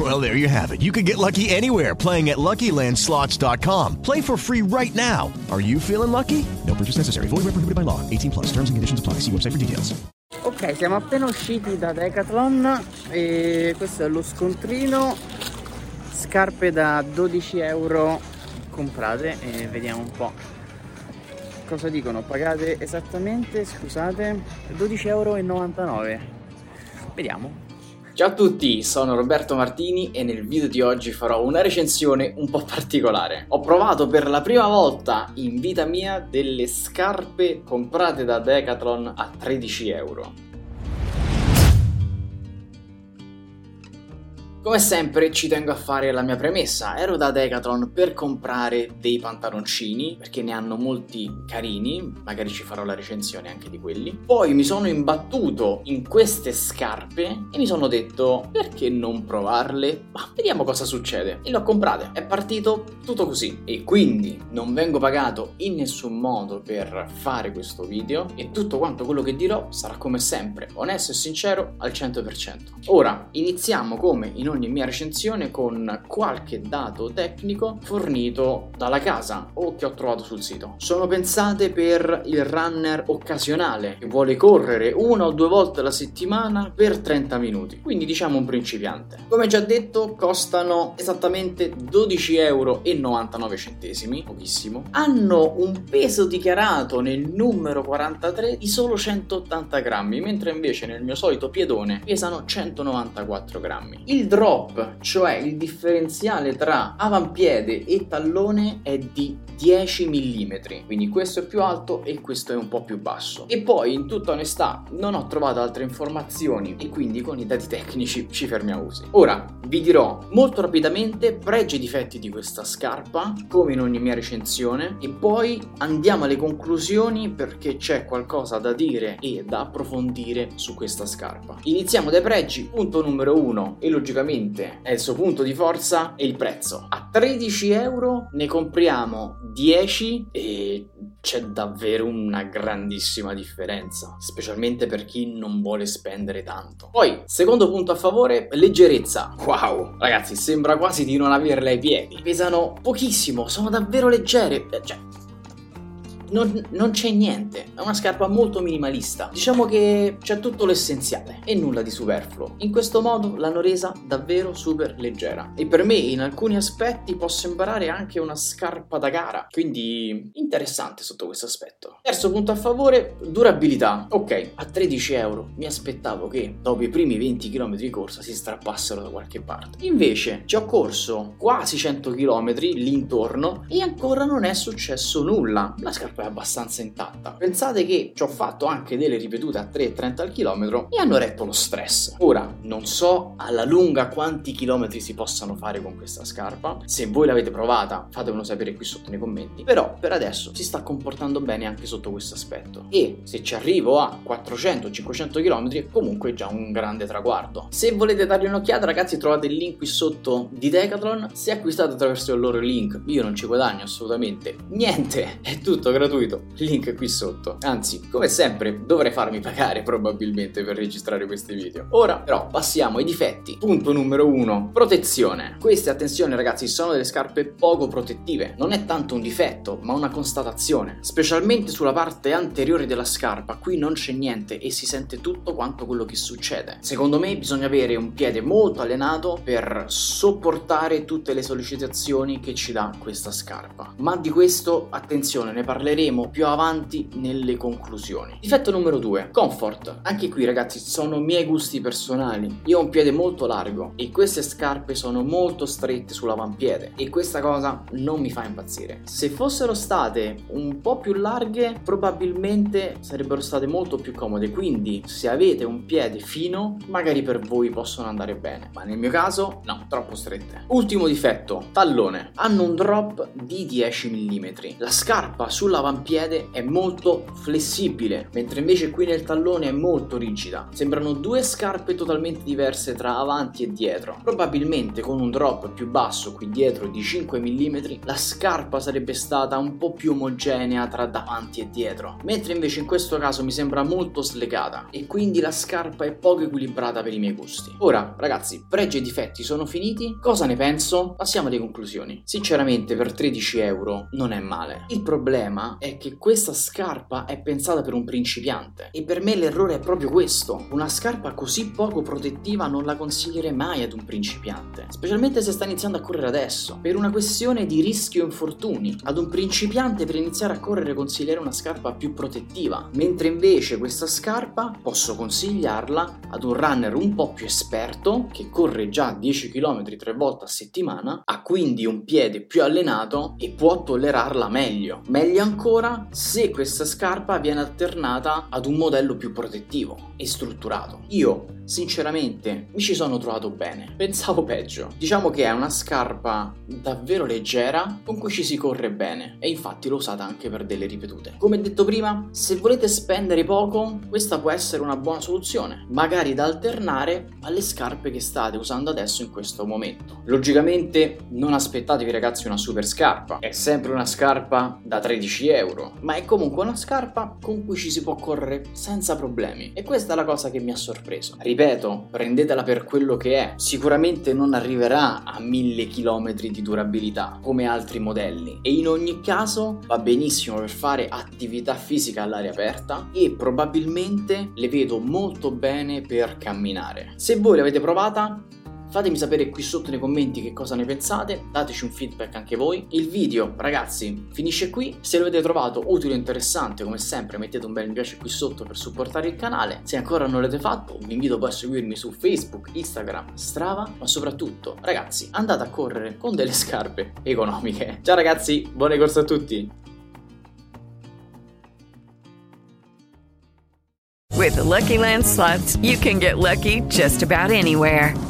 Well, there you have it. You can get lucky anywhere playing at LuckyLandSlots.com. Play for free right now. Are you feeling lucky? No purchase necessary. Void where prohibited by law. 18 plus. Terms and conditions apply. See website for details. Ok, siamo appena usciti da Decathlon e questo è lo scontrino. Scarpe da 12 euro comprate e vediamo un po' cosa dicono. Pagate esattamente, scusate, 12,99 euro. Vediamo. Ciao a tutti, sono Roberto Martini e nel video di oggi farò una recensione un po' particolare. Ho provato per la prima volta in vita mia delle scarpe comprate da Decathlon a 13 euro. Come sempre ci tengo a fare la mia premessa, ero da Decathlon per comprare dei pantaloncini perché ne hanno molti carini, magari ci farò la recensione anche di quelli. Poi mi sono imbattuto in queste scarpe e mi sono detto perché non provarle? Ma vediamo cosa succede. E le ho comprate, è partito tutto così. E quindi non vengo pagato in nessun modo per fare questo video e tutto quanto quello che dirò sarà come sempre onesto e sincero al 100%. Ora iniziamo come in ogni mia recensione con qualche dato tecnico fornito dalla casa o che ho trovato sul sito. Sono pensate per il runner occasionale che vuole correre una o due volte alla settimana per 30 minuti, quindi diciamo un principiante. Come già detto, costano esattamente 12,99 euro, pochissimo. Hanno un peso dichiarato nel numero 43 di solo 180 grammi, mentre invece nel mio solito piedone pesano 194 grammi. Il drop, cioè il differenziale tra avampiede e tallone, è di 10 mm, quindi questo è più alto e questo è un po' più basso. E poi, in tutta onestà, non ho trovato altre informazioni e quindi con i dati tecnici ci fermiamo così. Ora vi dirò molto rapidamente pregi e difetti di questa scarpa, come in ogni mia recensione, e poi andiamo alle conclusioni perché c'è qualcosa da dire e da approfondire su questa scarpa. Iniziamo dai pregi, punto numero 1 e logicamente è il suo punto di forza e il prezzo. A 13 euro ne compriamo 10 e c'è davvero una grandissima differenza, specialmente per chi non vuole spendere tanto. Poi, secondo punto a favore, leggerezza. Wow, ragazzi, sembra quasi di non averle ai piedi. Pesano pochissimo, sono davvero leggere. Cioè, non, non, c'è niente, è una scarpa molto minimalista. Diciamo che c'è tutto l'essenziale e nulla di superfluo. In questo modo l'hanno resa davvero super leggera. E per me in alcuni aspetti può sembrare anche una scarpa da gara, quindi interessante sotto questo aspetto. Terzo punto a favore, durabilità. Ok, a 13 euro mi aspettavo che dopo i primi 20 km di corsa si strappassero da qualche parte. Invece ci ho corso quasi 100 km l'intorno e ancora non è successo nulla. La scarpa è abbastanza intatta. Pensate che ci ho fatto anche delle ripetute a 3,30 al chilometro e hanno retto lo stress. Ora, non so alla lunga quanti chilometri si possano fare con questa scarpa. Se voi l'avete provata, fatemelo sapere qui sotto nei commenti. Però per adesso si sta comportando bene anche sotto questo aspetto. E se ci arrivo a 400-500 km comunque già un grande traguardo. Se volete dargli un'occhiata, ragazzi, trovate il link qui sotto di Decathlon. Se acquistate attraverso il loro link, io non ci guadagno assolutamente niente. È tutto gratuito gratuito, link qui sotto. Anzi, come sempre, dovrei farmi pagare probabilmente per registrare questi video. Ora, però, passiamo ai difetti. Punto numero uno, protezione. Queste, attenzione ragazzi, sono delle scarpe poco protettive. Non è tanto un difetto, ma una constatazione. Specialmente sulla parte anteriore della scarpa, qui non c'è niente e si sente tutto quanto quello che succede. Secondo me bisogna avere un piede molto allenato per sopportare tutte le sollecitazioni che ci dà questa scarpa. Ma di questo, attenzione, ne parleremo parleremo più avanti nelle conclusioni. Difetto numero 2, comfort. Anche qui ragazzi sono miei gusti personali. Io ho un piede molto largo e queste scarpe sono molto strette sull'avampiede e questa cosa non mi fa impazzire. Se fossero state un po' più larghe probabilmente sarebbero state molto più comode, quindi se avete un piede fino magari per voi possono andare bene, ma nel mio caso no, troppo strette. Ultimo difetto, tallone. Hanno un drop di 10 mm. La scarpa sull'avampiede l'avampiede è molto flessibile, mentre invece qui nel tallone è molto rigida. Sembrano due scarpe totalmente diverse tra avanti e dietro. Probabilmente con un drop più basso qui dietro di 5 mm, la scarpa sarebbe stata un po' più omogenea tra davanti e dietro, mentre invece in questo caso mi sembra molto slegata e quindi la scarpa è poco equilibrata per i miei gusti. Ora, ragazzi, pregi e difetti sono finiti. Cosa ne penso? Passiamo alle conclusioni. Sinceramente, per 13 euro non è male. Il problema è che questa scarpa è pensata per un principiante e per me l'errore è proprio questo. Una scarpa così poco protettiva non la consiglierei mai ad un principiante, specialmente se sta iniziando a correre adesso, per una questione di rischio infortuni. Ad un principiante per iniziare a correre consiglierei una scarpa più protettiva, mentre invece questa scarpa posso consigliarla ad un runner un po' più esperto che corre già 10 km tre volte a settimana, ha quindi un piede più allenato e può tollerarla meglio. Meglio ancora se questa scarpa viene alternata ad un modello più protettivo e strutturato. Io sinceramente mi ci sono trovato bene. Pensavo peggio. Diciamo che è una scarpa davvero leggera con cui ci si corre bene e infatti l'ho usata anche per delle ripetute. Come detto prima, se volete spendere poco, questa può essere una buona soluzione, magari da alternare alle scarpe che state usando adesso in questo momento. Logicamente non aspettatevi ragazzi una super scarpa, è sempre una scarpa da 13 euro, ma è comunque una scarpa con cui ci si può correre senza problemi e questa è la cosa che mi ha sorpreso. Ripeto, ripeto, prendetela per quello che è. Sicuramente non arriverà a 1000 km di durabilità come altri modelli e in ogni caso va benissimo per fare attività fisica all'aria aperta e probabilmente le vedo molto bene per camminare. Se voi l'avete provata, Fatemi sapere qui sotto nei commenti che cosa ne pensate, dateci un feedback anche voi. Il video, ragazzi, finisce qui. Se lo avete trovato utile o interessante, come sempre, mettete un bel mi piace qui sotto per supportare il canale. Se ancora non l'avete fatto, vi invito poi a seguirmi su Facebook, Instagram, Strava, ma soprattutto, ragazzi, andate a correre con delle scarpe economiche. Ciao ragazzi, buone corse a tutti! With the Lucky Land slots, you can get lucky just about anywhere.